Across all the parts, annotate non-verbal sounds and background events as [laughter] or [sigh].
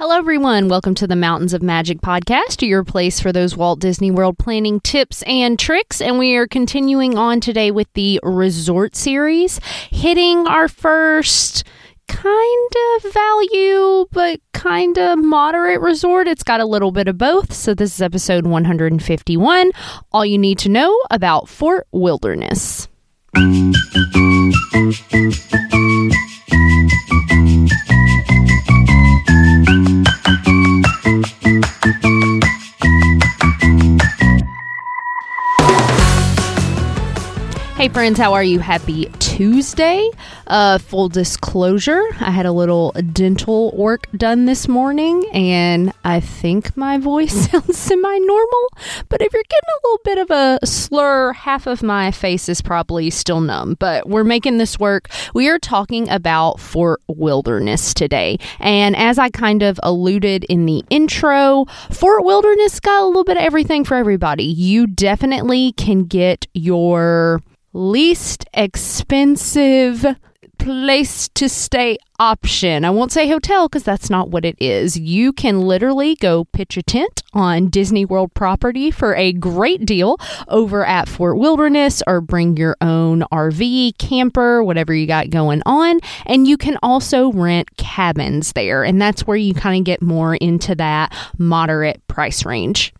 Hello, everyone. Welcome to the Mountains of Magic podcast, your place for those Walt Disney World planning tips and tricks. And we are continuing on today with the resort series, hitting our first kind of value, but kind of moderate resort. It's got a little bit of both. So, this is episode 151 All you need to know about Fort Wilderness. Hey friends, how are you? Happy Tuesday. Uh, full disclosure, I had a little dental work done this morning and I think my voice [laughs] sounds semi normal. But if you're getting a little bit of a slur, half of my face is probably still numb. But we're making this work. We are talking about Fort Wilderness today. And as I kind of alluded in the intro, Fort Wilderness got a little bit of everything for everybody. You definitely can get your least expensive place to stay option. I won't say hotel because that's not what it is. You can literally go pitch a tent on Disney World property for a great deal over at Fort Wilderness or bring your own RV, camper, whatever you got going on. And you can also rent cabins there. And that's where you kind of get more into that moderate price range.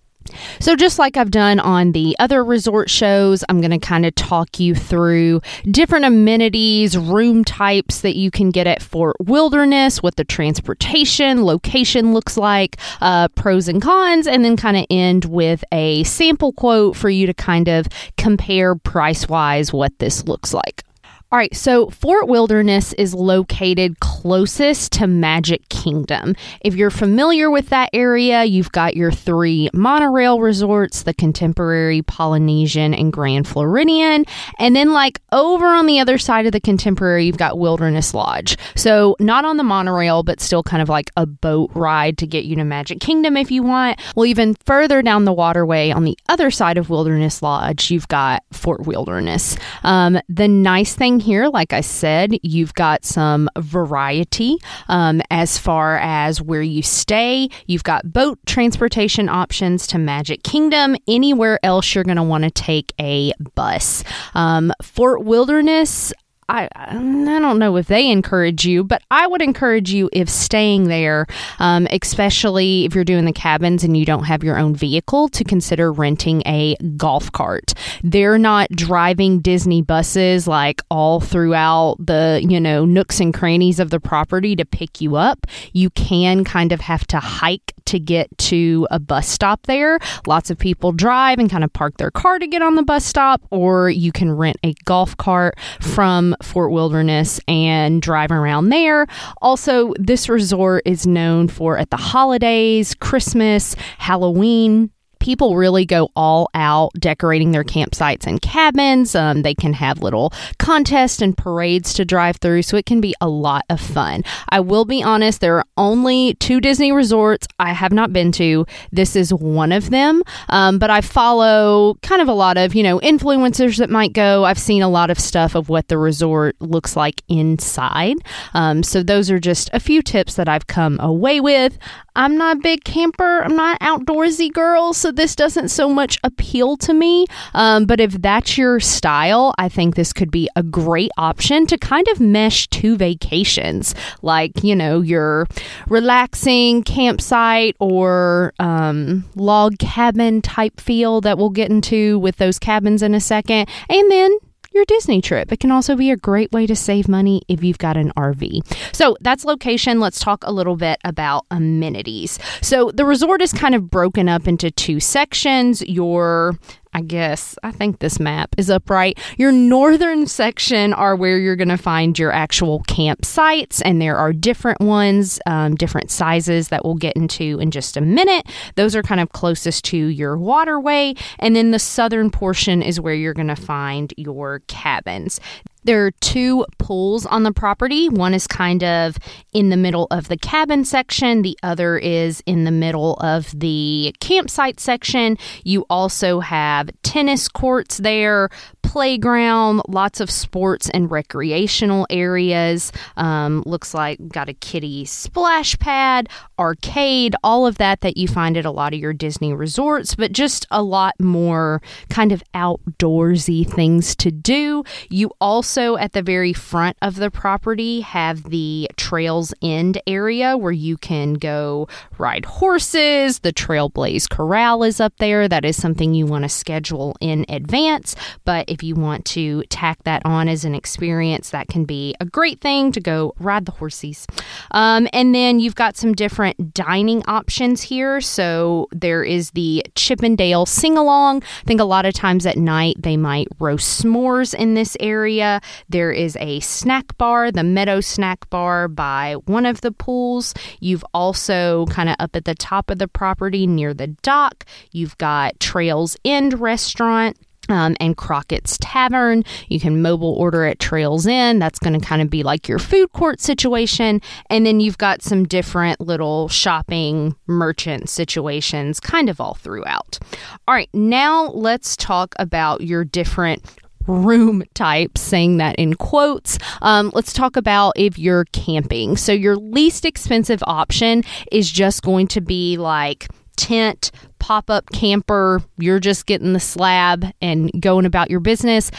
So, just like I've done on the other resort shows, I'm going to kind of talk you through different amenities, room types that you can get at Fort Wilderness, what the transportation location looks like, uh, pros and cons, and then kind of end with a sample quote for you to kind of compare price wise what this looks like. All right, so Fort Wilderness is located closest to Magic Kingdom. If you're familiar with that area, you've got your three monorail resorts the Contemporary, Polynesian, and Grand Floridian. And then, like over on the other side of the Contemporary, you've got Wilderness Lodge. So, not on the monorail, but still kind of like a boat ride to get you to Magic Kingdom if you want. Well, even further down the waterway on the other side of Wilderness Lodge, you've got Fort Wilderness. Um, the nice thing here, like I said, you've got some variety um, as far as where you stay. You've got boat transportation options to Magic Kingdom. Anywhere else, you're going to want to take a bus. Um, Fort Wilderness, I, I don't know if they encourage you, but I would encourage you if staying there, um, especially if you're doing the cabins and you don't have your own vehicle, to consider renting a golf cart. They're not driving Disney buses like all throughout the, you know, nooks and crannies of the property to pick you up. You can kind of have to hike to get to a bus stop there. Lots of people drive and kind of park their car to get on the bus stop, or you can rent a golf cart from Fort Wilderness and drive around there. Also, this resort is known for at the holidays, Christmas, Halloween people really go all out decorating their campsites and cabins. Um, they can have little contests and parades to drive through, so it can be a lot of fun. I will be honest, there are only two Disney resorts I have not been to. This is one of them, um, but I follow kind of a lot of, you know, influencers that might go. I've seen a lot of stuff of what the resort looks like inside. Um, so those are just a few tips that I've come away with. I'm not a big camper. I'm not outdoorsy girl, so this doesn't so much appeal to me. Um, but if that's your style, I think this could be a great option to kind of mesh two vacations, like you know your relaxing campsite or um, log cabin type feel that we'll get into with those cabins in a second, and then your Disney trip. It can also be a great way to save money if you've got an RV. So that's location. Let's talk a little bit about amenities. So the resort is kind of broken up into two sections. Your I guess I think this map is upright. Your northern section are where you're going to find your actual campsites, and there are different ones, um, different sizes that we'll get into in just a minute. Those are kind of closest to your waterway, and then the southern portion is where you're going to find your cabins. There are two pools on the property. One is kind of in the middle of the cabin section, the other is in the middle of the campsite section. You also have tennis courts there, playground, lots of sports and recreational areas. Um, looks like got a kiddie splash pad, arcade, all of that that you find at a lot of your Disney resorts, but just a lot more kind of outdoorsy things to do. You also, at the very front of the property, have the Trails End area where you can go ride horses. The Trailblaze Corral is up there. That is something you want to schedule in advance. But if you want to tack that on as an experience, that can be a great thing to go ride the horses. Um, and then you've got some different dining options here. So there is the Chip 'n' Dale sing along. I think a lot of times at night they might roast s'mores in this area. There is a snack bar, the Meadow Snack Bar by one of the pools. You've also kind of up at the top of the property near the dock, you've got Trails End Restaurant. Um, and Crockett's Tavern. You can mobile order at Trails End. That's going to kind of be like your food court situation. And then you've got some different little shopping merchant situations kind of all throughout. All right, now let's talk about your different room types, saying that in quotes. Um, let's talk about if you're camping. So, your least expensive option is just going to be like tent, pop up camper. You're just getting the slab and going about your business.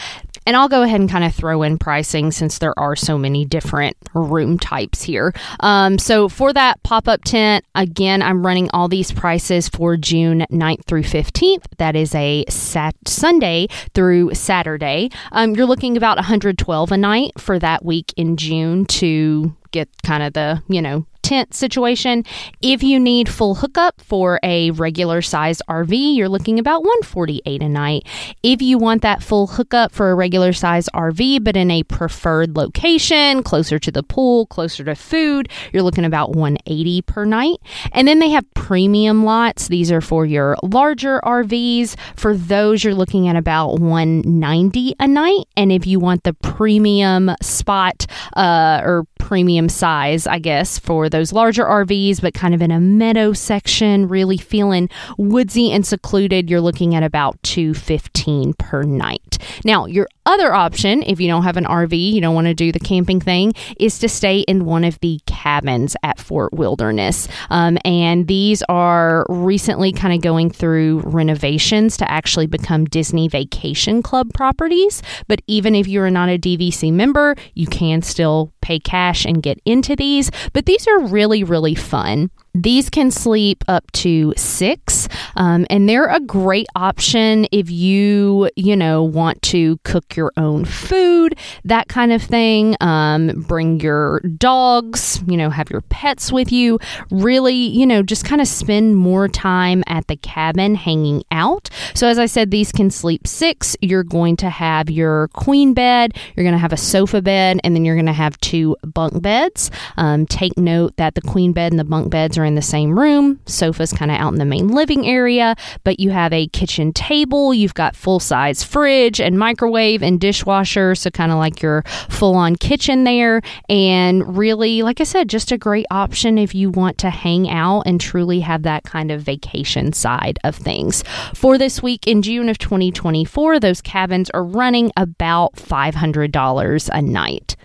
And I'll go ahead and kind of throw in pricing since there are so many different room types here. Um, so for that pop up tent, again, I'm running all these prices for June 9th through 15th. That is a sat- Sunday through Saturday. Um, you're looking about 112 a night for that week in June to get kind of the, you know, tent situation. If you need full hookup for a regular size RV, you're looking about 148 a night. If you want that full hookup for a regular size RV but in a preferred location, closer to the pool, closer to food, you're looking about 180 per night. And then they have premium lots. These are for your larger RVs. For those you're looking at about 190 a night. And if you want the premium spot uh, or premium size, I guess, for those larger RVs, but kind of in a meadow section, really feeling woodsy and secluded, you're looking at about 215 per night. Now, your other option, if you don't have an RV, you don't want to do the camping thing, is to stay in one of the cabins at Fort Wilderness. Um, and these are recently kind of going through renovations to actually become Disney Vacation Club properties. But even if you're not a DVC member, you can still pay cash and get into these. But these are really, really fun. These can sleep up to six, um, and they're a great option if you, you know, want to cook your own food, that kind of thing. Um, bring your dogs, you know, have your pets with you. Really, you know, just kind of spend more time at the cabin hanging out. So, as I said, these can sleep six. You're going to have your queen bed, you're going to have a sofa bed, and then you're going to have two bunk beds. Um, take note that the queen bed and the bunk beds are in the same room. Sofa's kind of out in the main living area, but you have a kitchen table. You've got full size fridge and microwave and dishwasher. So, kind of like your full on kitchen there. And really, like I said, just a great option if you want to hang out and truly have that kind of vacation side of things. For this week in June of 2024, those cabins are running about $500 a night.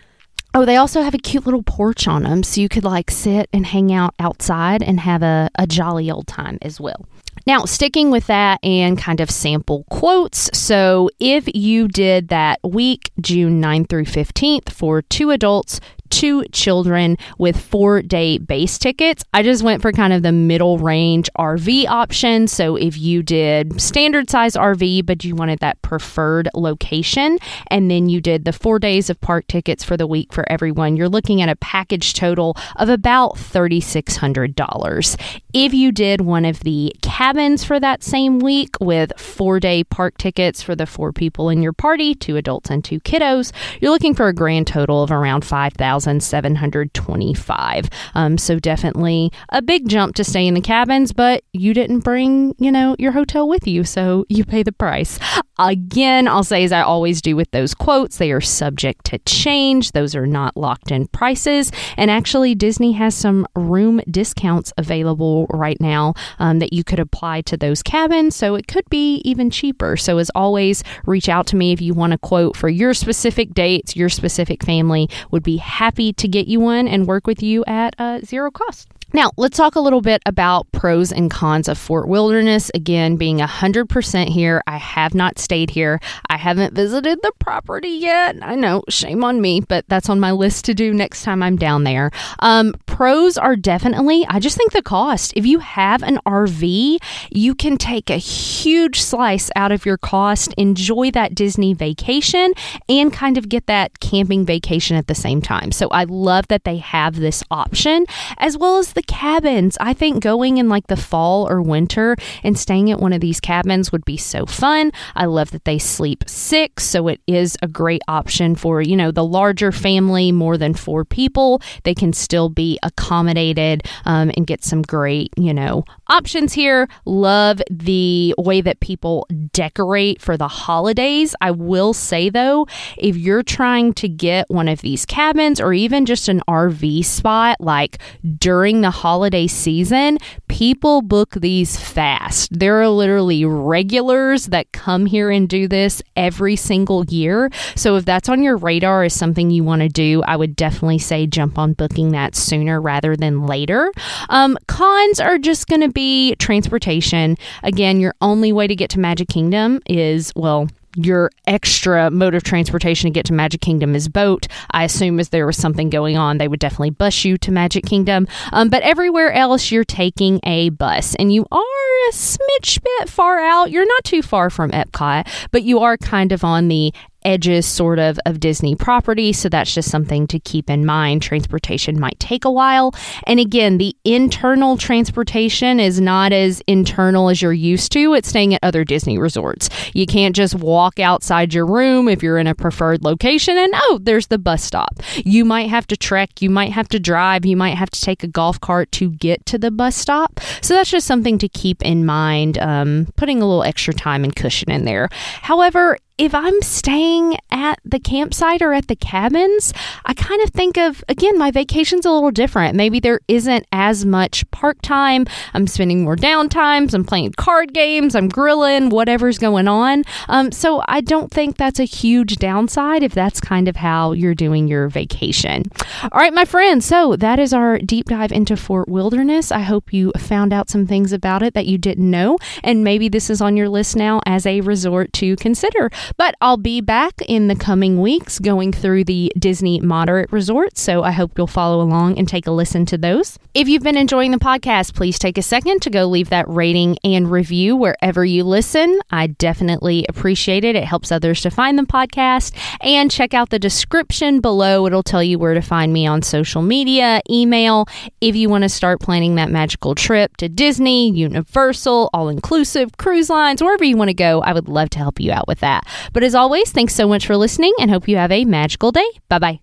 Oh, they also have a cute little porch on them, so you could like sit and hang out outside and have a, a jolly old time as well. Now, sticking with that and kind of sample quotes. So, if you did that week, June 9th through 15th, for two adults, two children with four day base tickets. I just went for kind of the middle range RV option. So if you did standard size RV, but you wanted that preferred location, and then you did the four days of park tickets for the week for everyone, you're looking at a package total of about $3,600. If you did one of the cabins for that same week with four day park tickets for the four people in your party, two adults and two kiddos, you're looking for a grand total of around 5000 1,725. Um, so definitely a big jump to stay in the cabins, but you didn't bring, you know, your hotel with you, so you pay the price. Again, I'll say as I always do with those quotes, they are subject to change. Those are not locked in prices. And actually, Disney has some room discounts available right now um, that you could apply to those cabins. So it could be even cheaper. So, as always, reach out to me if you want a quote for your specific dates, your specific family. Would be happy to get you one and work with you at uh, zero cost. Now, let's talk a little bit about pros and cons of Fort Wilderness. Again, being 100% here, I have not stayed here. I haven't visited the property yet. I know, shame on me, but that's on my list to do next time I'm down there. Um, pros are definitely, I just think the cost. If you have an RV, you can take a huge slice out of your cost, enjoy that Disney vacation, and kind of get that camping vacation at the same time. So I love that they have this option, as well as the cabins. I think going in like the fall or winter and staying at one of these cabins would be so fun. I love that they sleep six, so it is a great option for, you know, the larger family, more than four people. They can still be accommodated um, and get some great, you know, options here. Love the way that people decorate for the holidays. I will say though, if you're trying to get one of these cabins or even just an RV spot, like during holiday season, people book these fast. There are literally regulars that come here and do this every single year. So if that's on your radar as something you want to do, I would definitely say jump on booking that sooner rather than later. Um, cons are just going to be transportation. Again, your only way to get to Magic Kingdom is, well, your extra mode of transportation to get to Magic Kingdom is boat. I assume as there was something going on, they would definitely bus you to Magic Kingdom. Um, but everywhere else, you're taking a bus, and you are a smidge bit far out. You're not too far from Epcot, but you are kind of on the edges sort of of Disney property. So that's just something to keep in mind. Transportation might take a while. And again, the internal transportation is not as internal as you're used to. It's staying at other Disney resorts. You can't just walk outside your room if you're in a preferred location and oh, there's the bus stop. You might have to trek, you might have to drive, you might have to take a golf cart to get to the bus stop. So that's just something to keep in mind, um, putting a little extra time and cushion in there. However, if I'm staying at the campsite or at the cabins, I kind of think of, again, my vacation's a little different. Maybe there isn't as much park time. I'm spending more downtimes. I'm playing card games. I'm grilling, whatever's going on. Um, so I don't think that's a huge downside if that's kind of how you're doing your vacation. All right, my friends. So that is our deep dive into Fort Wilderness. I hope you found out some things about it that you didn't know. And maybe this is on your list now as a resort to consider. But I'll be back in the coming weeks going through the Disney moderate resorts, so I hope you'll follow along and take a listen to those. If you've been enjoying the podcast, please take a second to go leave that rating and review wherever you listen. I definitely appreciate it. It helps others to find the podcast. And check out the description below. It'll tell you where to find me on social media, email, if you want to start planning that magical trip to Disney, Universal, all inclusive, cruise lines, wherever you want to go. I would love to help you out with that. But as always, thanks so much for listening and hope you have a magical day. Bye bye.